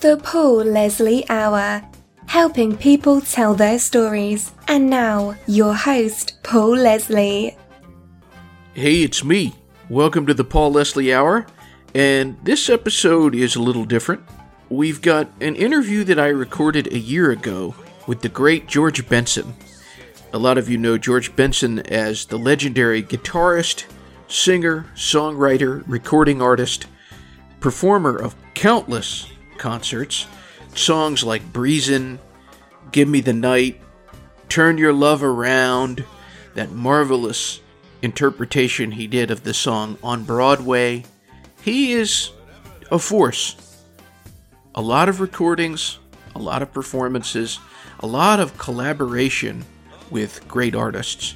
The Paul Leslie Hour, helping people tell their stories. And now, your host, Paul Leslie. Hey, it's me. Welcome to the Paul Leslie Hour. And this episode is a little different. We've got an interview that I recorded a year ago with the great George Benson. A lot of you know George Benson as the legendary guitarist, singer, songwriter, recording artist, performer of countless concerts. Songs like Breezin', Give Me the Night, Turn Your Love Around, that marvelous interpretation he did of the song on Broadway. He is a force. A lot of recordings, a lot of performances, a lot of collaboration with great artists.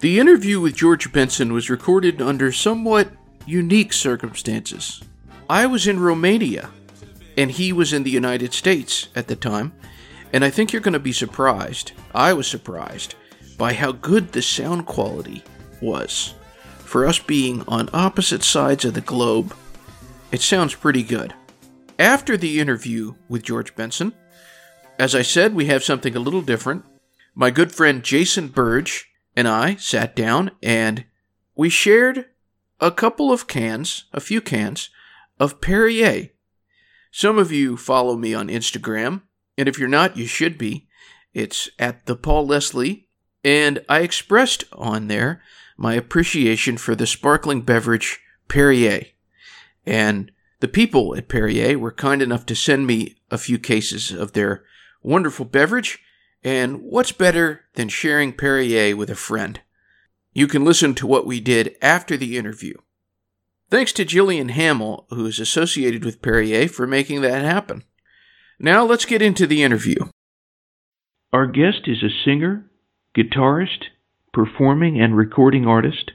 The interview with George Benson was recorded under somewhat unique circumstances. I was in Romania and he was in the United States at the time. And I think you're going to be surprised. I was surprised by how good the sound quality was. For us being on opposite sides of the globe, it sounds pretty good. After the interview with George Benson, as I said, we have something a little different. My good friend Jason Burge and I sat down and we shared a couple of cans, a few cans, of Perrier some of you follow me on Instagram, and if you're not, you should be. It's at the Paul Leslie, and I expressed on there my appreciation for the sparkling beverage Perrier. And the people at Perrier were kind enough to send me a few cases of their wonderful beverage, and what's better than sharing Perrier with a friend? You can listen to what we did after the interview. Thanks to Jillian Hamill, who is associated with Perrier, for making that happen. Now let's get into the interview. Our guest is a singer, guitarist, performing and recording artist,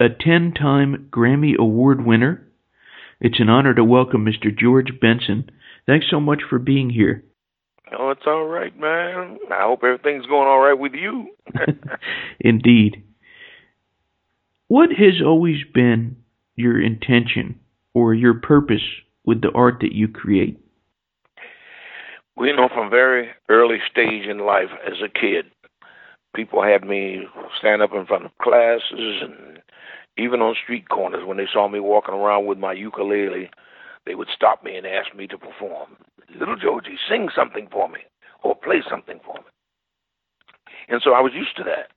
a 10 time Grammy Award winner. It's an honor to welcome Mr. George Benson. Thanks so much for being here. Oh, it's all right, man. I hope everything's going all right with you. Indeed. What has always been your intention or your purpose with the art that you create? We know from very early stage in life as a kid, people had me stand up in front of classes and even on street corners when they saw me walking around with my ukulele, they would stop me and ask me to perform. Little Georgie, sing something for me or play something for me. And so I was used to that.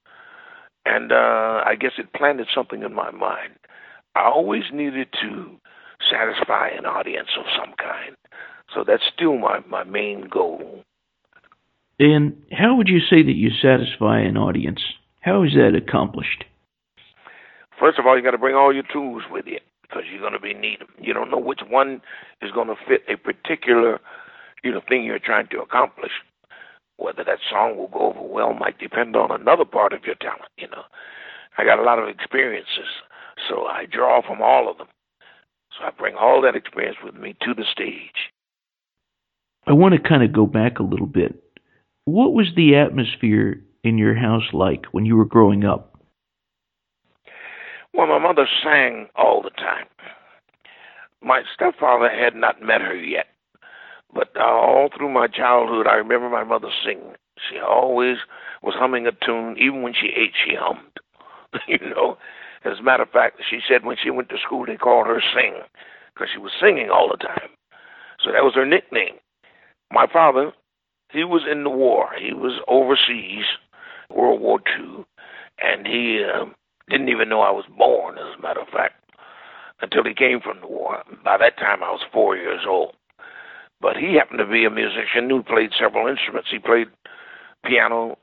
And uh, I guess it planted something in my mind. I always needed to satisfy an audience of some kind. So that's still my, my main goal. And how would you say that you satisfy an audience? How is that accomplished? First of all, you got to bring all your tools with you because you're going to be needing. You don't know which one is going to fit a particular, you know, thing you're trying to accomplish. Whether that song will go over well might depend on another part of your talent. You know, I got a lot of experiences so I draw from all of them. So I bring all that experience with me to the stage. I want to kind of go back a little bit. What was the atmosphere in your house like when you were growing up? Well, my mother sang all the time. My stepfather had not met her yet, but uh, all through my childhood, I remember my mother singing. She always was humming a tune, even when she ate, she hummed. you know, as a matter of fact, she said when she went to school, they called her Sing because she was singing all the time. So that was her nickname. My father, he was in the war. He was overseas, World War II, and he uh, didn't even know I was born, as a matter of fact, until he came from the war. By that time, I was four years old. But he happened to be a musician who played several instruments. He played piano,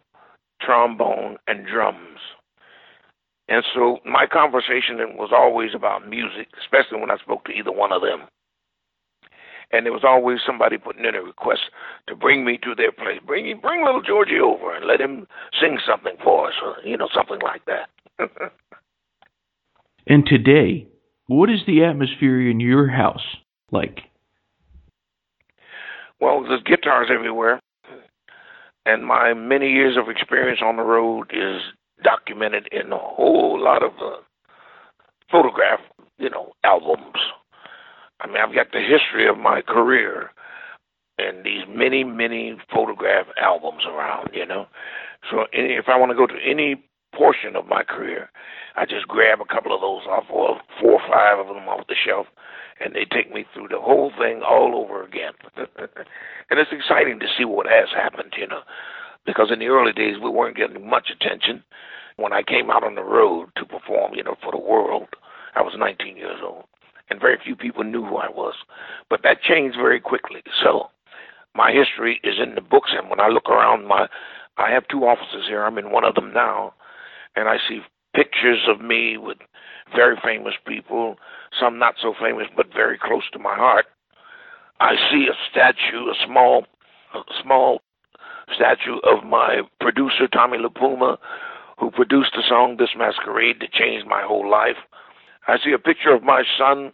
trombone, and drums. And so my conversation was always about music, especially when I spoke to either one of them. And there was always somebody putting in a request to bring me to their place. Bring bring little Georgie over and let him sing something for us, or you know, something like that. and today, what is the atmosphere in your house like? Well, there's guitars everywhere, and my many years of experience on the road is documented in a whole lot of uh, photograph, you know, albums. I mean, I've got the history of my career and these many, many photograph albums around, you know. So if I want to go to any portion of my career, I just grab a couple of those off, or four or five of them off the shelf, and they take me through the whole thing all over again. and it's exciting to see what has happened, you know, because in the early days we weren't getting much attention. When I came out on the road to perform, you know, for the world, I was 19 years old, and very few people knew who I was. But that changed very quickly. So my history is in the books, and when I look around my, I have two offices here. I'm in one of them now, and I see pictures of me with very famous people, some not so famous but very close to my heart. I see a statue, a small, a small statue of my producer Tommy LiPuma, who produced the song "This Masquerade" that changed my whole life. I see a picture of my son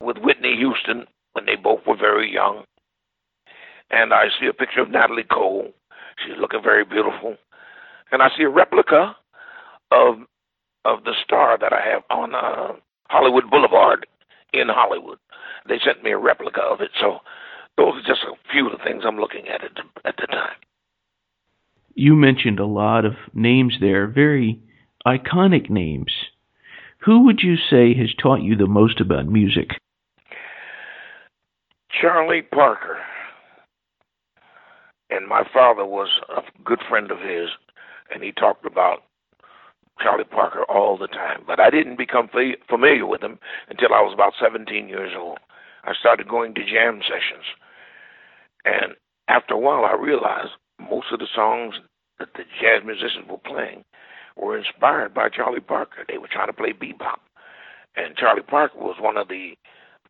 with Whitney Houston when they both were very young, and I see a picture of Natalie Cole. She's looking very beautiful, and I see a replica of of the star that I have on uh, Hollywood Boulevard in Hollywood. They sent me a replica of it. So those are just a few of the things I'm looking at at the, at the time. You mentioned a lot of names there, very iconic names. Who would you say has taught you the most about music? Charlie Parker. And my father was a good friend of his, and he talked about Charlie Parker all the time, but I didn't become familiar with him until I was about 17 years old. I started going to jam sessions. And after a while, I realized most of the songs that the jazz musicians were playing were inspired by Charlie Parker. They were trying to play bebop. And Charlie Parker was one of the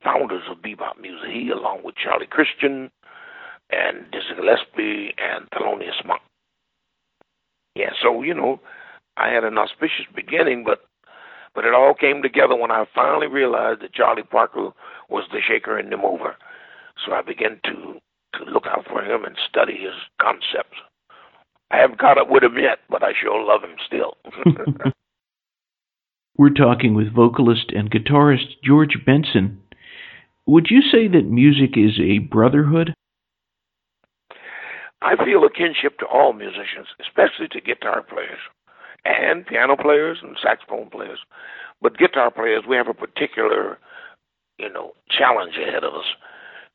founders of bebop music. He, along with Charlie Christian and Dizzy Gillespie and Thelonious Monk. Yeah, so, you know, I had an auspicious beginning, but but it all came together when I finally realized that Charlie Parker was the shaker and the mover. So I began to to look out for him and study his concepts. I haven't caught up with him yet, but I sure love him still. We're talking with vocalist and guitarist George Benson. Would you say that music is a brotherhood? I feel a kinship to all musicians, especially to guitar players and piano players and saxophone players. But guitar players, we have a particular, you know, challenge ahead of us.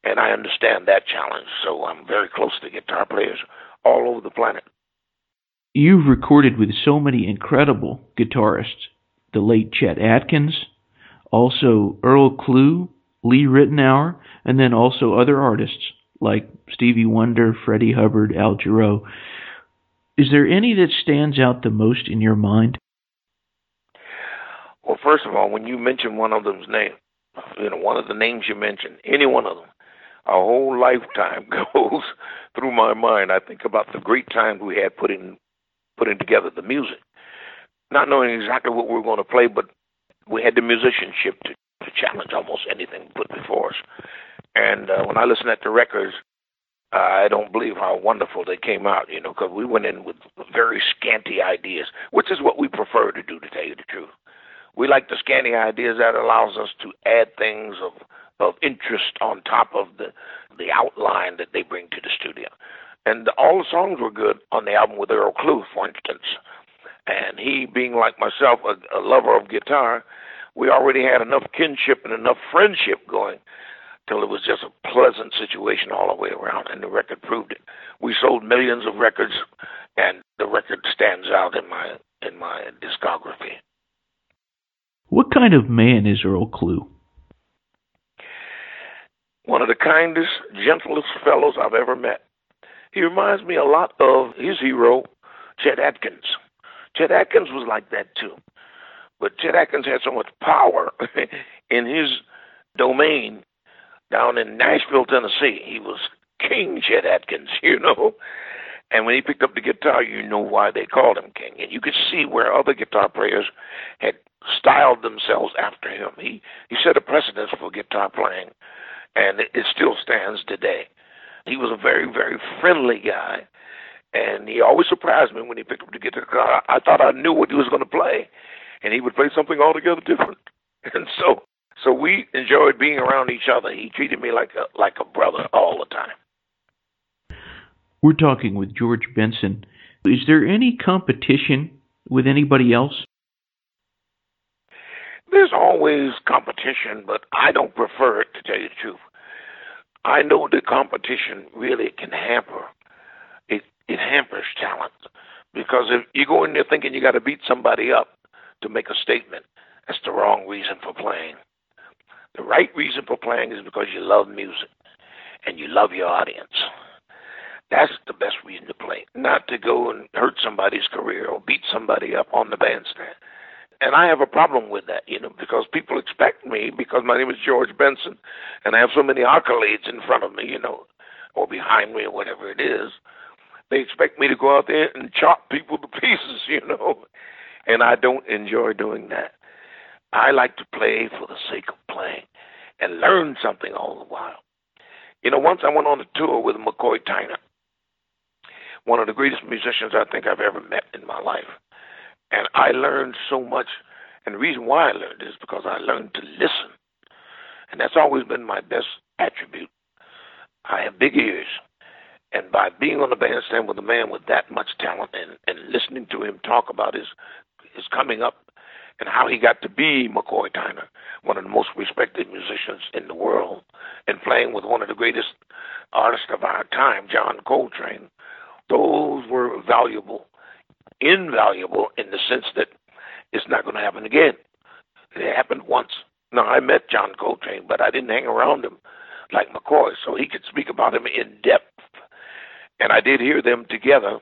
And I understand that challenge, so I'm very close to guitar players all over the planet. You've recorded with so many incredible guitarists, the late Chet Atkins, also Earl Klugh, Lee Ritenour, and then also other artists like Stevie Wonder, Freddie Hubbard, Al Jarreau. Is there any that stands out the most in your mind? Well, first of all, when you mention one of them's name, you know, one of the names you mentioned, any one of them, a whole lifetime goes through my mind. I think about the great times we had putting putting together the music, not knowing exactly what we were going to play, but we had the musicianship to, to challenge almost anything put before us. And uh, when I listen at the records, I don't believe how wonderful they came out, you know, because we went in with very scanty ideas, which is what we prefer to do, to tell you the truth. We like the scanty ideas that allows us to add things of of interest on top of the the outline that they bring to the studio. And all the songs were good on the album with Earl Klugh, for instance. And he, being like myself, a, a lover of guitar, we already had enough kinship and enough friendship going till it was just a pleasant situation all the way around, and the record proved it. We sold millions of records, and the record stands out in my in my discography. What kind of man is Earl Klugh? One of the kindest, gentlest fellows I've ever met. He reminds me a lot of his hero, Chet Atkins. Chet Atkins was like that too. But Chet Atkins had so much power in his domain down in Nashville, Tennessee. He was King Chet Atkins, you know. And when he picked up the guitar, you know why they called him King. And you could see where other guitar players had styled themselves after him. He he set a precedence for guitar playing, and it, it still stands today. He was a very very friendly guy, and he always surprised me when he picked up to get the guitar. I thought I knew what he was going to play, and he would play something altogether different. And so so we enjoyed being around each other. He treated me like a like a brother all the time. We're talking with George Benson. Is there any competition with anybody else? There's always competition, but I don't prefer it, to tell you the truth. I know the competition really can hamper. It it hampers talent because if you go in there thinking you got to beat somebody up to make a statement, that's the wrong reason for playing. The right reason for playing is because you love music and you love your audience. That's the best reason to play, not to go and hurt somebody's career or beat somebody up on the bandstand. And I have a problem with that, you know, because people expect me, because my name is George Benson, and I have so many accolades in front of me, you know, or behind me or whatever it is. They expect me to go out there and chop people to pieces, you know, and I don't enjoy doing that. I like to play for the sake of playing and learn something all the while. You know, once I went on a tour with McCoy Tyner, one of the greatest musicians I think I've ever met in my life. And I learned so much. And the reason why I learned is because I learned to listen. And that's always been my best attribute. I have big ears. And by being on the bandstand with a man with that much talent and, and listening to him talk about his his coming up and how he got to be McCoy Tyner, one of the most respected musicians in the world, and playing with one of the greatest artists of our time, John Coltrane, those were valuable. Invaluable in the sense that it's not going to happen again. It happened once. Now, I met John Coltrane, but I didn't hang around him like McCoy, so he could speak about him in depth. And I did hear them together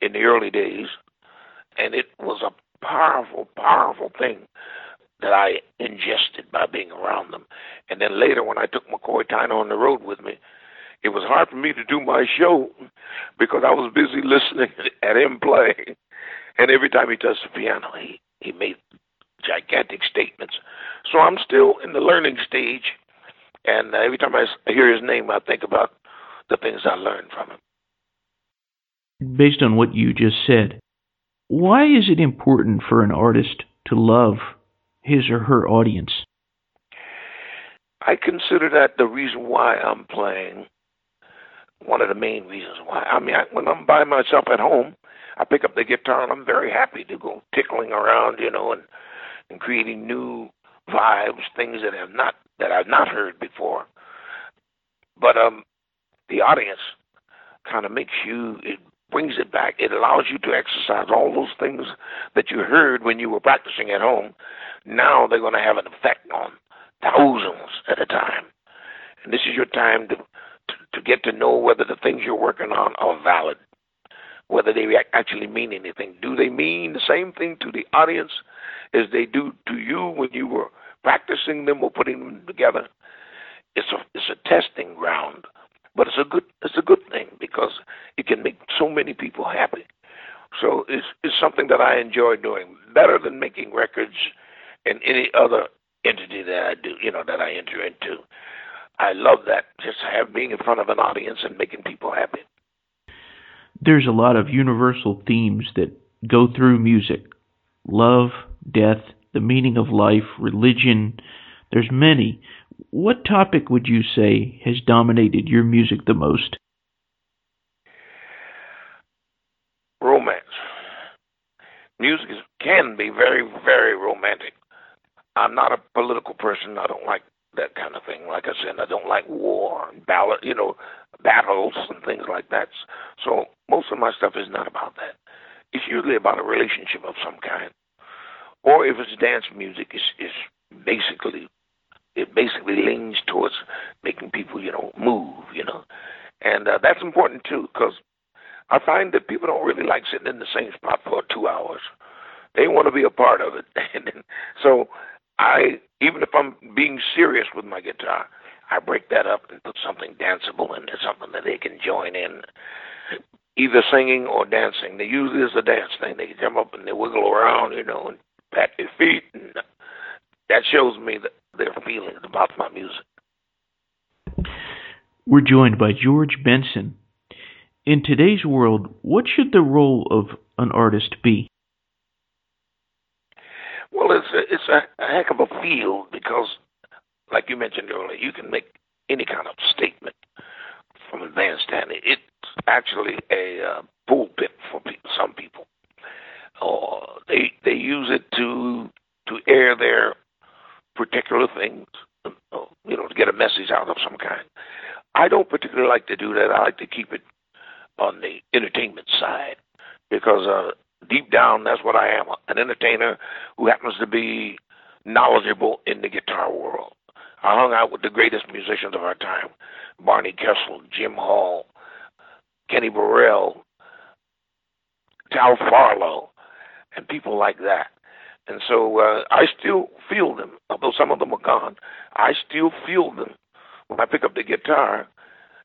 in the early days, and it was a powerful, powerful thing that I ingested by being around them. And then later, when I took McCoy Tyner on the road with me, it was hard for me to do my show because I was busy listening at him play. And every time he touched the piano, he, he made gigantic statements. So I'm still in the learning stage. And uh, every time I hear his name, I think about the things I learned from him. Based on what you just said, why is it important for an artist to love his or her audience? I consider that the reason why I'm playing one of the main reasons why. I mean, I, when I'm by myself at home, I pick up the guitar and I'm very happy to go tickling around, you know, and and creating new vibes, things that have not that I've not heard before. But um, the audience kind of makes you. It brings it back. It allows you to exercise all those things that you heard when you were practicing at home. Now they're going to have an effect on thousands at a time. And this is your time to to get to know whether the things you're working on are valid, whether they actually mean anything. Do they mean the same thing to the audience as they do to you when you were practicing them or putting them together? It's a it's a testing ground, but it's a good it's a good thing because it can make so many people happy. So it's it's something that I enjoy doing better than making records and any other entity that I do, you know, that I enter into. I love that. Just have being in front of an audience and making people happy. There's a lot of universal themes that go through music. Love, death, the meaning of life, religion. There's many. What topic would you say has dominated your music the most? Romance. Music can be very, very romantic. I'm not a political person. I don't like that kind of thing. Like I said, I don't like war and ballot, you know, battles and things like that. So most of my stuff is not about that. It's usually about a relationship of some kind, or if it's dance music, it's, it's basically it basically leans towards making people, you know, move, you know, and uh, that's important too because I find that people don't really like sitting in the same spot for two hours. They want to be a part of it, so I even if I'm being serious with my guitar, I break that up and put something danceable into something that they can join in, either singing or dancing. They usually is a dance thing. They jump up and they wiggle around, you know, and pat their feet, and that shows me that their feelings about my music. We're joined by George Benson. In today's world, what should the role of an artist be? Well, it's a, it's a, a heck of a field because, like you mentioned earlier, you can make any kind of statement from a bandstand. It's actually a uh, pulpit for people, some people, or they they use it to to air their particular things, you know, to get a message out of some kind. I don't particularly like to do that. I like to keep it on the entertainment side because uh, deep down, that's what I am an entertainer who happens to be knowledgeable in the guitar world. I hung out with the greatest musicians of our time Barney Kessel, Jim Hall, Kenny Burrell, Tal Farlow, and people like that. And so uh, I still feel them, although some of them are gone. I still feel them when I pick up the guitar.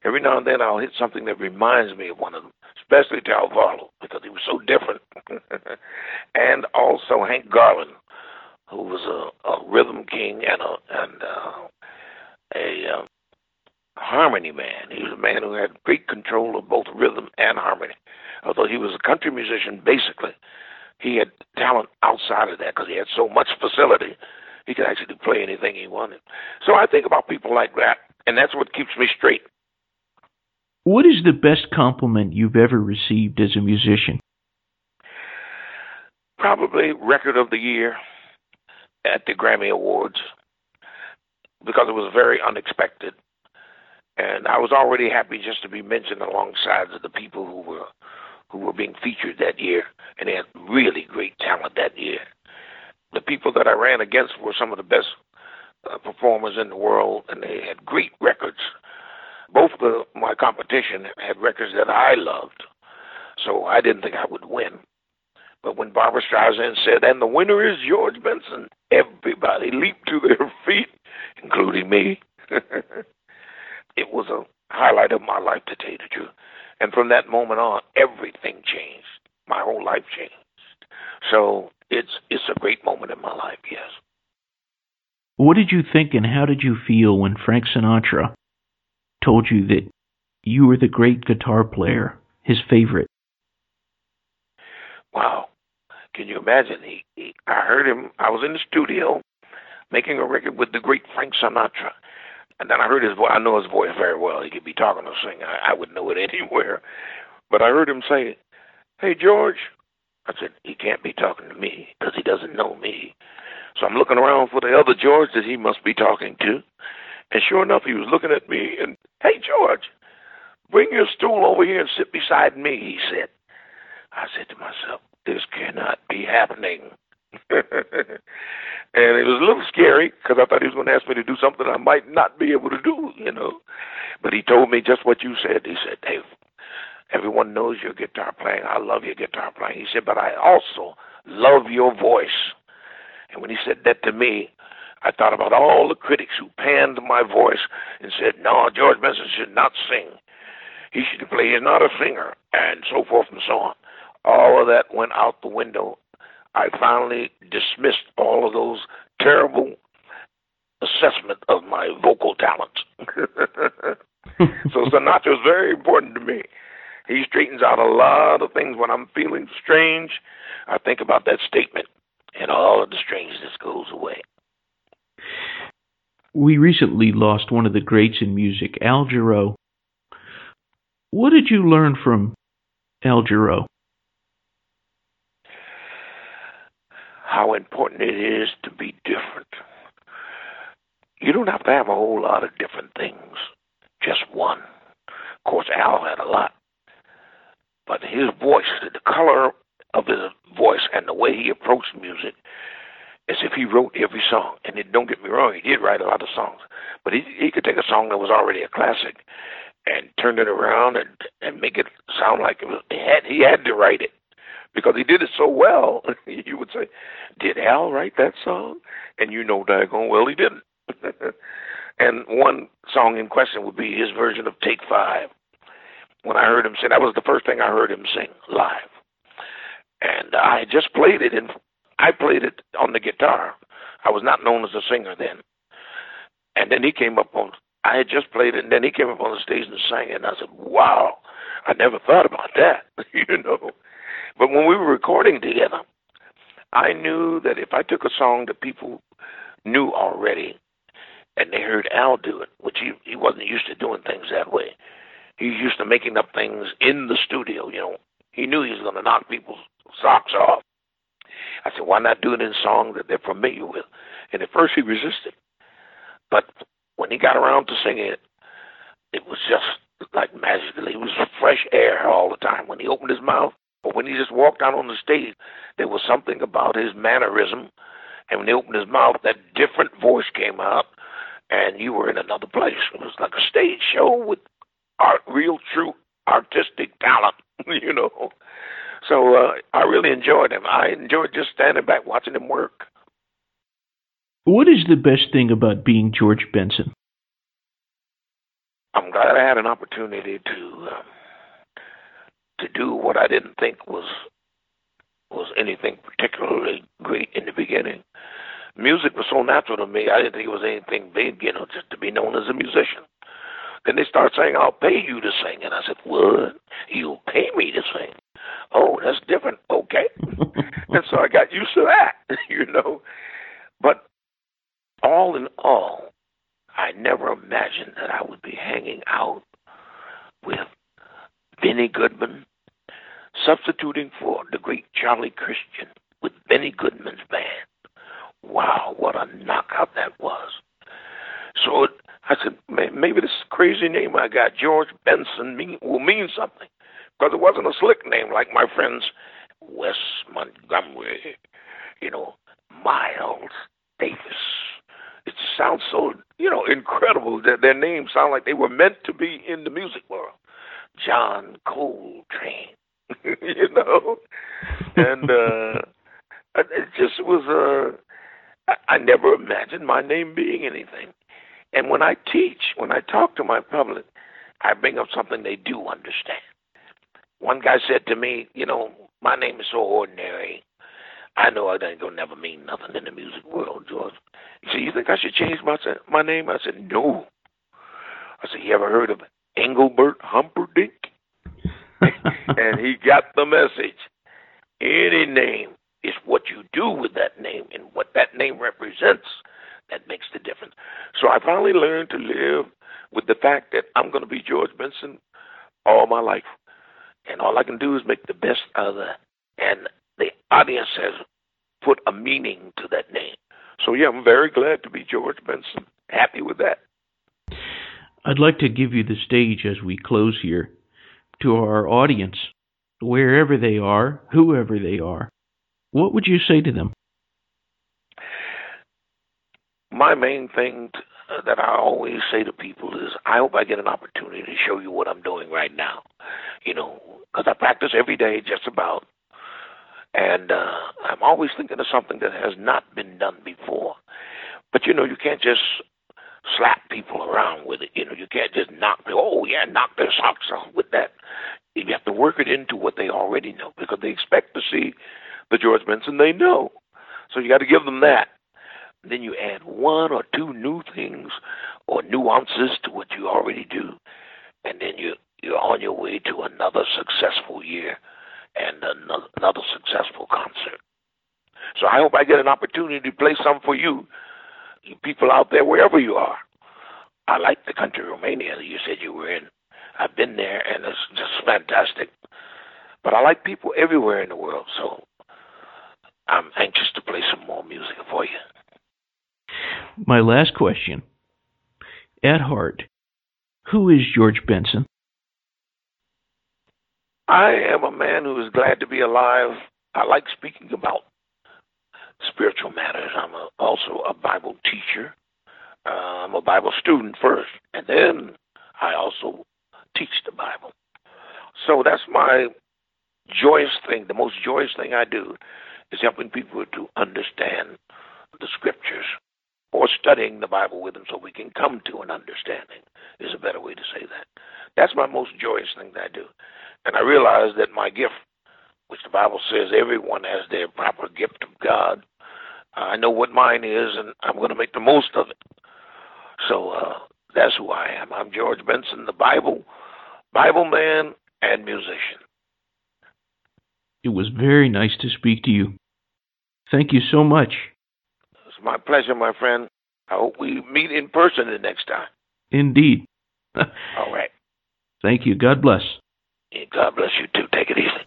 Every now and then I'll hit something that reminds me of one of them, especially Tal Farlow because he was so different, and also Hank Garland, who was a, a rhythm king and a and uh, a uh, harmony man. He was a man who had great control of both rhythm and harmony. Although he was a country musician, basically, he had talent outside of that because he had so much facility. He could actually play anything he wanted. So I think about people like that, and that's what keeps me straight. What is the best compliment you've ever received as a musician? Probably Record of the Year at the Grammy Awards because it was very unexpected. And I was already happy just to be mentioned alongside of the people who were who were being featured that year, and they had really great talent that year. The people that I ran against were some of the best uh, performers in the world, and they had great records. Both of my competition had records that I loved, so I didn't think I would win. But when Barbra Streisand said, and the winner is George Benson, everybody leaped to their feet, including me. it was a highlight of my life, to tell you the truth. And from that moment on, everything changed. My whole life changed. So it's it's a great moment in my life, yes. What did you think and how did you feel when Frank Sinatra told you that you were the great guitar player, his favorite? Wow. Can you imagine? He, he, I heard him. I was in the studio making a record with the great Frank Sinatra. And then I heard his voice. I know his voice very well. He could be talking or singing. I, I would know it anywhere. But I heard him say, "Hey George," I said, "He can't be talking to me because he doesn't know me." So I'm looking around for the other George that he must be talking to. And sure enough, he was looking at me and, "Hey George, bring your stool over here and sit beside me," he said. I said to myself, "This cannot be happening." and it was a little scary because I thought he was going to ask me to do something I might not be able to do, you know. But he told me just what you said. He said, "Dave, everyone knows your guitar playing. I love your guitar playing." He said, "But I also love your voice." And when he said that to me, I thought about all the critics who panned my voice and said, "No, George Benson should not sing. He should play. He's not a singer," and so forth and so on. All of that went out the window I finally dismissed all of those terrible assessment of my vocal talents. so Sinatra is very important to me. He straightens out a lot of things when I'm feeling strange. I think about that statement, and all of the strangeness goes away. We recently lost one of the greats in music, Al Jarreau. What did you learn from Al Jarreau? how important it is to be different. You don't have to have a whole lot of different things, just one. Of course, Al had a lot. But his voice, the color of his voice and the way he approached music, as if he wrote every song. And it, don't get me wrong, he did write a lot of songs. But he, he could take a song that was already a classic and turn it around and, and make it sound like it was, he had, he had to write it because he did it so well. you would say, "Did Al write that song?" And you know daggone well he didn't. and one song in question would be his version of "Take Five. When I heard him sing, that was the first thing I heard him sing live, and I just played it, and I played it on the guitar. I was not known as a singer then, and then he came up on. I had just played it, and then he came up on the stage and sang it, and I said, "Wow." I never thought about that, you know. But when we were recording together, I knew that if I took a song that people knew already and they heard Al do it, which he, he wasn't used to doing things that way, He's used to making up things in the studio. You know, he knew he was going to knock people's socks off. I said, why not do it in songs that they're familiar with? And at first he resisted, but when he got around to singing it, it was just like magically. It was fresh air all the time when he opened his mouth. Or when he just walked out on the stage, there was something about his mannerism. And when he opened his mouth, that different voice came out, and you were in another place. It was like a stage show with art, real, true artistic talent, you know. So uh, I really enjoyed him. I enjoyed just standing back watching him work. What is the best thing about being George Benson? I'm glad I had an opportunity to um, to do what I didn't think was was anything particularly great in the beginning. Music was so natural to me. I didn't think it was anything big, you know, just to be known as a musician. Then they start saying, "I'll pay you to sing," and I said, "What? You'll pay me to sing?" Oh, that's different. Okay, and so I got used to that, you know. But all in all, I never imagined that I would be hanging out with Benny Goodman, substituting for the great Charlie Christian with Benny Goodman's band. Wow, what a knockout that was. So it, I said, maybe this crazy name I got, George Benson, mean, will mean something. Because it wasn't a slick name like my friends Wes Montgomery, you know, Miles Davis. It sounds so, you know, incredible that their names sound like they were meant to be in the music world. John Coltrane, you know, and uh, it just was a. Uh, I never imagined my name being anything. And when I teach, when I talk to my public, I bring up something they do understand. One guy said to me, you know, my name is so ordinary. I know it ain't gonna never mean nothing in the music world, George. Said, "You think I should change my my name?" I said, "No." I said, "You ever heard of Engelbert Humperdinck?" and he got the message. Any name is what you do with that name and what that name represents that makes the difference. So I finally learned to live with the fact that I'm going to be George Benson all my life. And all I can do is make the best out of that. And the audience has put a meaning to that name. So, yeah, I'm very glad to be George Benson. Happy with that. I'd like to give you the stage as we close here to our audience, wherever they are, whoever they are. What would you say to them? My main thing that I always say to people is I hope I get an opportunity to show you what I'm doing right now. You know, because I practice every day just about. And uh, I'm always thinking of something that has not been done before. But you know, you can't just slap people around with it. You know, you can't just knock oh yeah, knock their socks off with that. You have to work it into what they already know because they expect to see the George Benson they know. So you got to give them that. Then you add one or two new things or nuances to what you already do, and then you you're on your way to another successful year and another, another successful concert. So I hope I get an opportunity to play some for you people out there, wherever you are. I like the country Romania that you said you were in. I've been there, and it's just fantastic. But I like people everywhere in the world, so I'm anxious to play some more music for you. My last question. At heart, who is George Benson? I am a man who is glad to be alive. I like speaking about spiritual matters. I'm a, also a Bible teacher. Uh, I'm a Bible student first, and then I also teach the Bible. So that's my joyous thing. The most joyous thing I do is helping people to understand the scriptures or studying the Bible with them so we can come to an understanding is a better way to say that. That's my most joyous thing that I do. And I realize that my gift, which the Bible says everyone has their proper gift of God, I know what mine is, and I'm going to make the most of it. So uh, that's who I am. I'm George Benson, the Bible, Bible man, and musician. It was very nice to speak to you. Thank you so much. It's my pleasure, my friend. I hope we meet in person the next time. Indeed. All right. Thank you. God bless. God bless you too. Take it easy.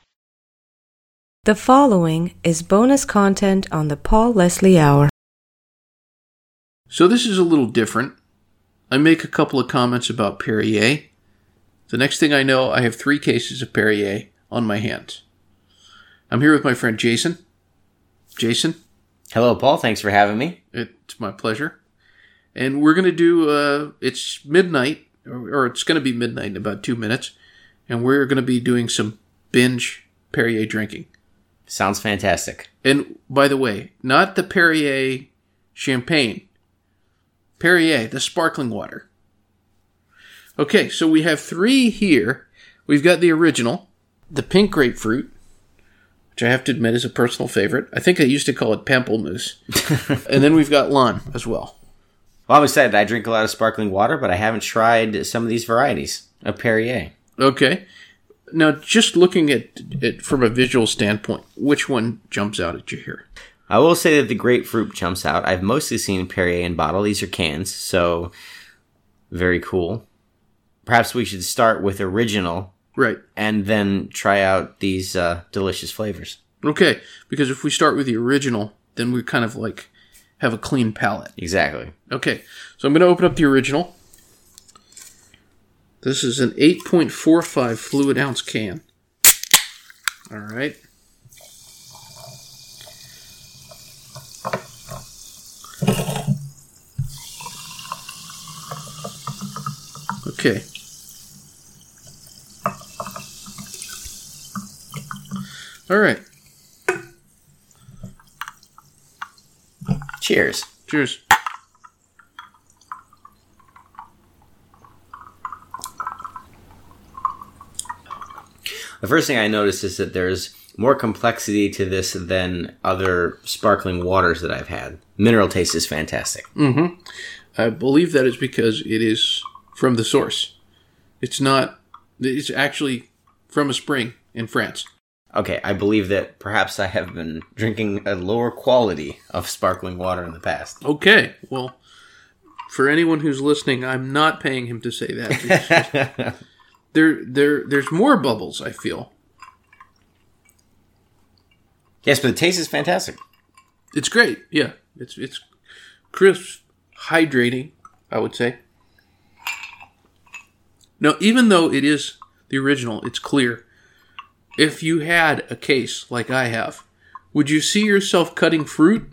The following is bonus content on the Paul Leslie Hour. So this is a little different. I make a couple of comments about Perrier. The next thing I know, I have three cases of Perrier on my hands. I'm here with my friend Jason. Jason, Hello, Paul. Thanks for having me. it's my pleasure. And we're going to do, uh, it's midnight, or, or it's going to be midnight in about two minutes. And we're going to be doing some binge Perrier drinking. Sounds fantastic. And by the way, not the Perrier champagne, Perrier, the sparkling water. Okay, so we have three here. We've got the original, the pink grapefruit, which I have to admit is a personal favorite. I think I used to call it pamplemousse. and then we've got Lon as well. Well, I'm excited. I drink a lot of sparkling water, but I haven't tried some of these varieties of Perrier. Okay. Now, just looking at it from a visual standpoint, which one jumps out at you here? I will say that the grapefruit jumps out. I've mostly seen Perrier in bottle. These are cans, so very cool. Perhaps we should start with original Right. and then try out these uh, delicious flavors. Okay, because if we start with the original, then we kind of like have a clean palate. Exactly. Okay, so I'm going to open up the original. This is an 8.45 fluid ounce can. All right. Okay. All right. Cheers. Cheers. The first thing I noticed is that there's more complexity to this than other sparkling waters that I've had. Mineral taste is fantastic. Mm-hmm. I believe that is because it is from the source. It's not. It's actually from a spring in France. Okay, I believe that perhaps I have been drinking a lower quality of sparkling water in the past. Okay, well, for anyone who's listening, I'm not paying him to say that. there, there, there's more bubbles. I feel yes, but the taste is fantastic. it's great. Yeah, it's it's crisp, hydrating. I would say. Now, even though it is the original, it's clear. If you had a case like I have, would you see yourself cutting fruit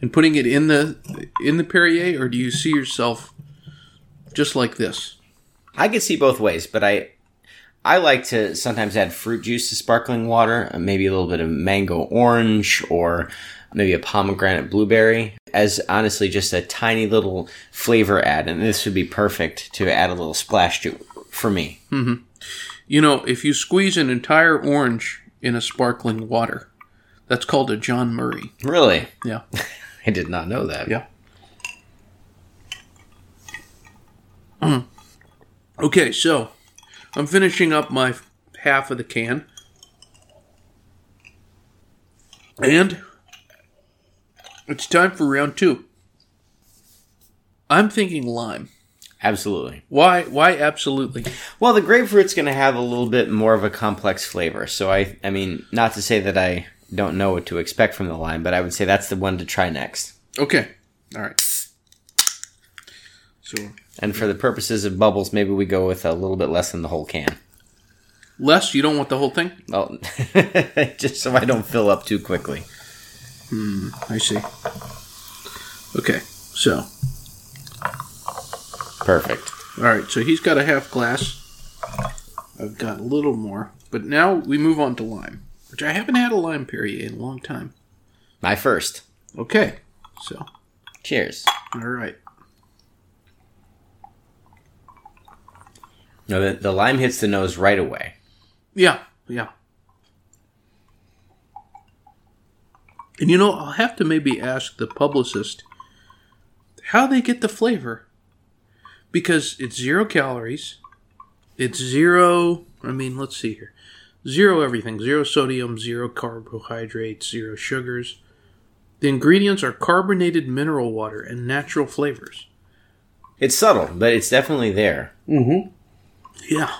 and putting it in the in the Perrier, or do you see yourself just like this? I could see both ways, but I I like to sometimes add fruit juice to sparkling water, uh, maybe a little bit of mango orange or maybe a pomegranate blueberry as honestly just a tiny little flavor add and this would be perfect to add a little splash to for me. You know, if you squeeze an entire orange in a sparkling water, that's called a John Murray. Really? Yeah. I did not know that. Yeah. Mm. Okay, so I'm finishing up my half of the can. And it's time for round two. I'm thinking lime. Absolutely. Why? Why? Absolutely. Well, the grapefruit's going to have a little bit more of a complex flavor. So I I mean, not to say that I don't know what to expect from the lime, but I would say that's the one to try next. Okay. All right. So And for the purposes of bubbles, maybe we go with a little bit less than the whole can. less. You don't want the whole thing. Well, just so I don't fill up too quickly. Hmm, I see. Okay. So Perfect. All right, so he's got a half glass. I've got a little more, but now we move on to lime, which I haven't had a lime Perrier in a long time. My first. Okay, so Cheers. all right, No, the, the lime hits the nose right away. yeah, yeah. And you know, I'll have to maybe ask the publicist how they get the flavor, because it's zero calories, it's zero. I mean, let's see here, zero everything, zero sodium, zero carbohydrates, zero sugars. The ingredients are carbonated mineral water and natural flavors. It's subtle, but it's definitely there. Mm-hmm. Yeah.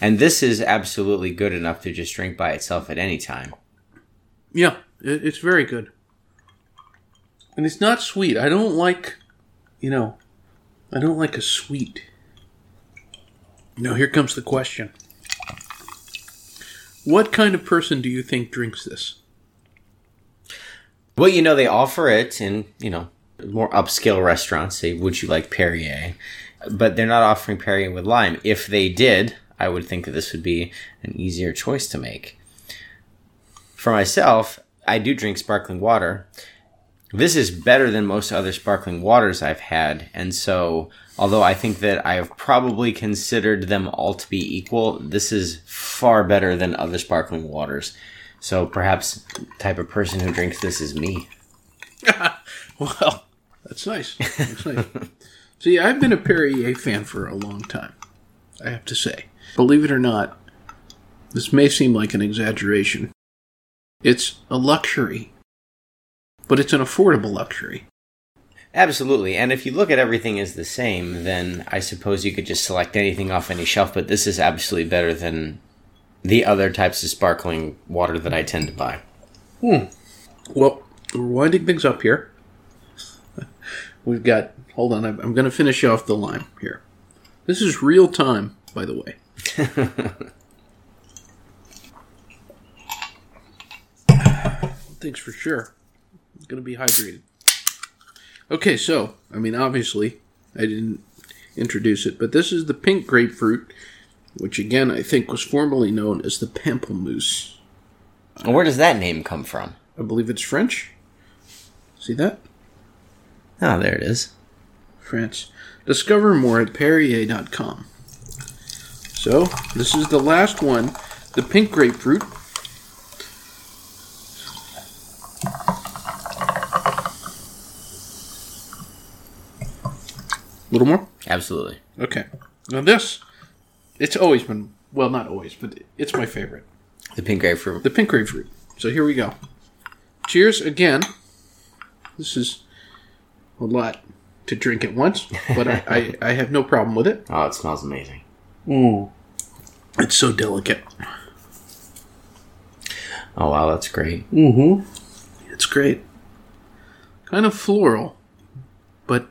And this is absolutely good enough to just drink by itself at any time. Yeah, it's very good. And it's not sweet. I don't like, you know, I don't like a sweet. Now, here comes the question What kind of person do you think drinks this? Well, you know, they offer it in, you know, more upscale restaurants. Say, would you like Perrier? But they're not offering Perrier with lime. If they did, I would think that this would be an easier choice to make. For myself, I do drink sparkling water. This is better than most other sparkling waters I've had, and so although I think that I have probably considered them all to be equal, this is far better than other sparkling waters. So perhaps the type of person who drinks this is me. Well, that's nice. That's nice. See, I've been a Perrier fan for a long time, I have to say. Believe it or not, this may seem like an exaggeration. It's a luxury, but it's an affordable luxury. Absolutely. And if you look at everything as the same, then I suppose you could just select anything off any shelf, but this is absolutely better than the other types of sparkling water that I tend to buy. Hmm. Well, we're winding things up here. We've got. Hold on, I'm, I'm going to finish off the lime here. This is real time, by the way. Thanks for sure. I'm going to be hydrated. Okay, so, I mean, obviously, I didn't introduce it, but this is the pink grapefruit, which again I think was formerly known as the pamplemousse. Where does that name come from? I believe it's French. See that? Ah, there it is. France. Discover more at Perrier.com. So, this is the last one the pink grapefruit. A little more? Absolutely. Okay. Now, this, it's always been, well, not always, but it's my favorite. The pink grapefruit. The pink grapefruit. So, here we go. Cheers again. This is a lot to drink at once, but I, I, I have no problem with it. Oh, it smells amazing. It's so delicate. Oh, wow, that's great. Mm hmm. It's great. Kind of floral, but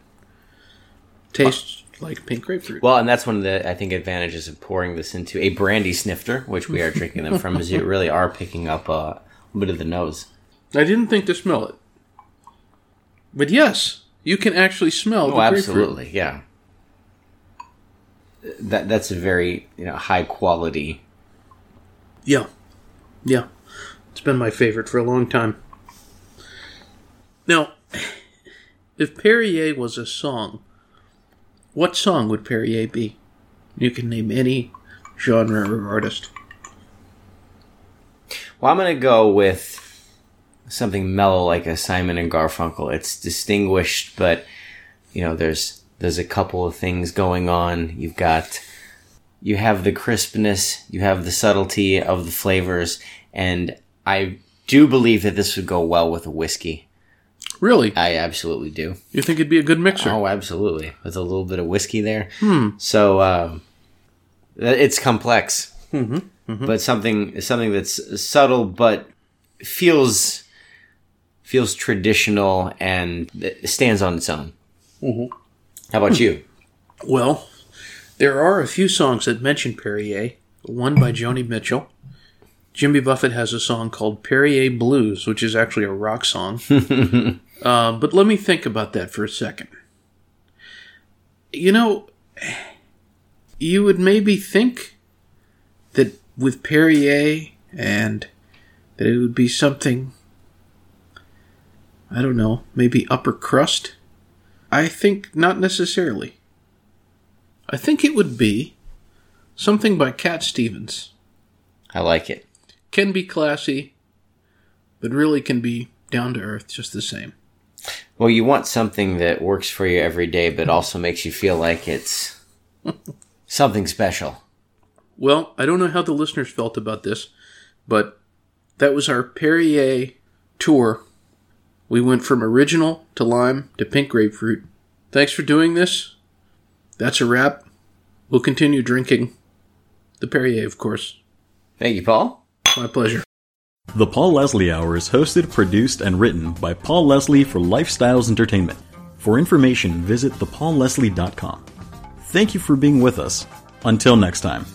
tastes like pink grapefruit. Well, and that's one of the, I think, advantages of pouring this into a brandy snifter, which we are drinking them from, is you really are picking up uh, a bit of the nose. I didn't think to smell it. But yes, you can actually smell the Oh, absolutely, yeah. That that's a very you know high quality. Yeah. Yeah. It's been my favorite for a long time. Now, if Perrier was a song, what song would Perrier be? You can name any genre or artist. Well, I'm gonna go with something mellow like a Simon and Garfunkel. It's distinguished, but you know there's there's a couple of things going on. You've got you have the crispness, you have the subtlety of the flavors, and I do believe that this would go well with a whiskey. Really? I absolutely do. You think it'd be a good mixer? Oh, absolutely. With a little bit of whiskey there. Hmm. So um, it's complex, mm-hmm. Mm-hmm. but something something that's subtle but feels feels traditional and stands on its own. How about you? Well, there are a few songs that mention Perrier. One by Joni Mitchell. Jimmy Buffett has a song called Perrier Blues, which is actually a rock song. uh, but let me think about that for a second. You know, you would maybe think that with Perrier and that it would be something, I don't know, maybe upper crust. I think not necessarily. I think it would be something by Cat Stevens. I like it. Can be classy, but really can be down to earth just the same. Well, you want something that works for you every day, but also makes you feel like it's something special. Well, I don't know how the listeners felt about this, but that was our Perrier tour. We went from original to lime to pink grapefruit. Thanks for doing this. That's a wrap. We'll continue drinking. The Perrier, of course. Thank you, Paul. My pleasure. The Paul Leslie Hour is hosted, produced, and written by Paul Leslie for Lifestyles Entertainment. For information, visit thepaulleslie.com. Thank you for being with us. Until next time.